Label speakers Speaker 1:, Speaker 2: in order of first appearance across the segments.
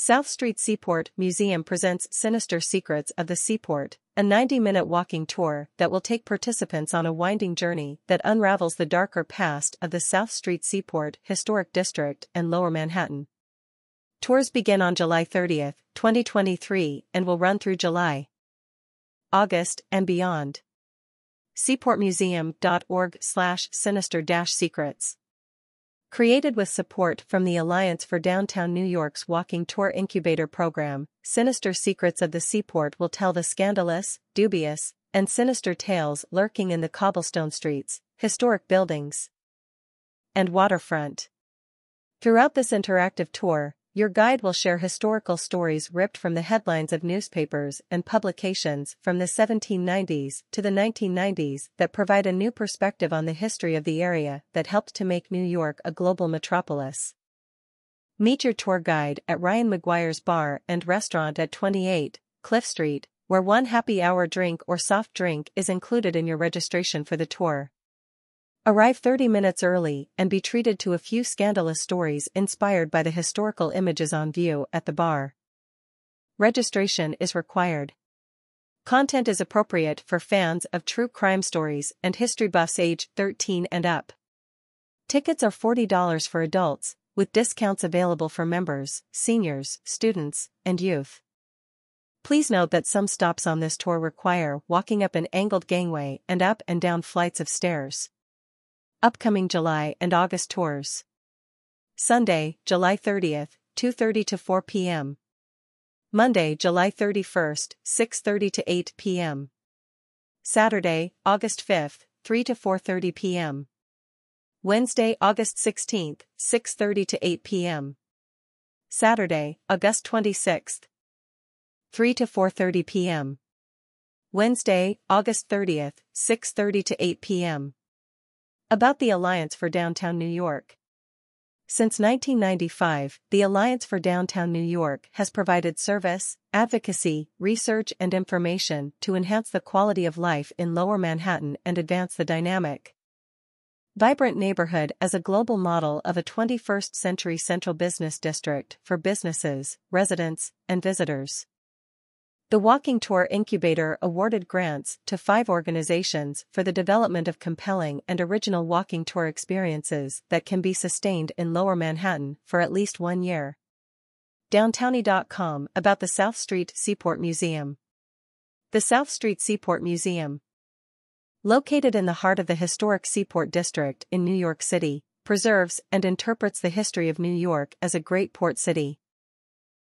Speaker 1: South Street Seaport Museum presents Sinister Secrets of the Seaport, a 90-minute walking tour that will take participants on a winding journey that unravels the darker past of the South Street Seaport Historic District and Lower Manhattan. Tours begin on July 30, 2023 and will run through July, August, and beyond. seaportmuseum.org slash sinister-secrets Created with support from the Alliance for Downtown New York's Walking Tour Incubator program, Sinister Secrets of the Seaport will tell the scandalous, dubious, and sinister tales lurking in the cobblestone streets, historic buildings, and waterfront. Throughout this interactive tour, your guide will share historical stories ripped from the headlines of newspapers and publications from the 1790s to the 1990s that provide a new perspective on the history of the area that helped to make New York a global metropolis. Meet your tour guide at Ryan Maguire's Bar and Restaurant at 28 Cliff Street, where one happy hour drink or soft drink is included in your registration for the tour. Arrive 30 minutes early and be treated to a few scandalous stories inspired by the historical images on view at the bar. Registration is required. Content is appropriate for fans of true crime stories and history buffs age 13 and up. Tickets are $40 for adults, with discounts available for members, seniors, students, and youth. Please note that some stops on this tour require walking up an angled gangway and up and down flights of stairs. Upcoming July and August tours. Sunday, July 30th, 2:30 to 4 p.m. Monday, July 31st, 6:30 to 8 p.m. Saturday, August 5th, 3 to 4:30 p.m. Wednesday, August 16th, 6:30 to 8 p.m. Saturday, August 26th, 3 to 4:30 p.m. Wednesday, August 30th, 6:30 to 8 p.m. About the Alliance for Downtown New York. Since 1995, the Alliance for Downtown New York has provided service, advocacy, research and information to enhance the quality of life in Lower Manhattan and advance the dynamic, vibrant neighborhood as a global model of a 21st century central business district for businesses, residents, and visitors. The Walking Tour Incubator awarded grants to five organizations for the development of compelling and original walking tour experiences that can be sustained in Lower Manhattan for at least one year. DowntownNY.com about the South Street Seaport Museum. The South Street Seaport Museum. Located in the heart of the historic Seaport District in New York City, preserves and interprets the history of New York as a great port city.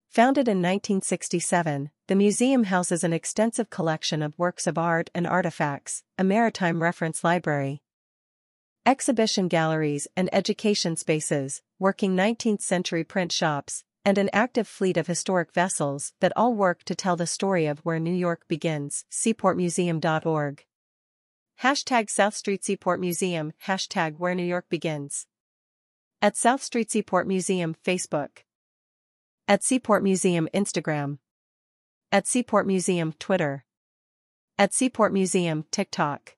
Speaker 1: Founded in 1967, the museum houses an extensive collection of works of art and artifacts, a maritime reference library, exhibition galleries and education spaces, working 19th-century print shops, and an active fleet of historic vessels that all work to tell the story of where New York begins. SeaportMuseum.org. Hashtag South Street Seaport Museum, hashtag Where New York Begins. At South Street Seaport Museum, Facebook. At Seaport Museum Instagram. At Seaport Museum Twitter. At Seaport Museum TikTok.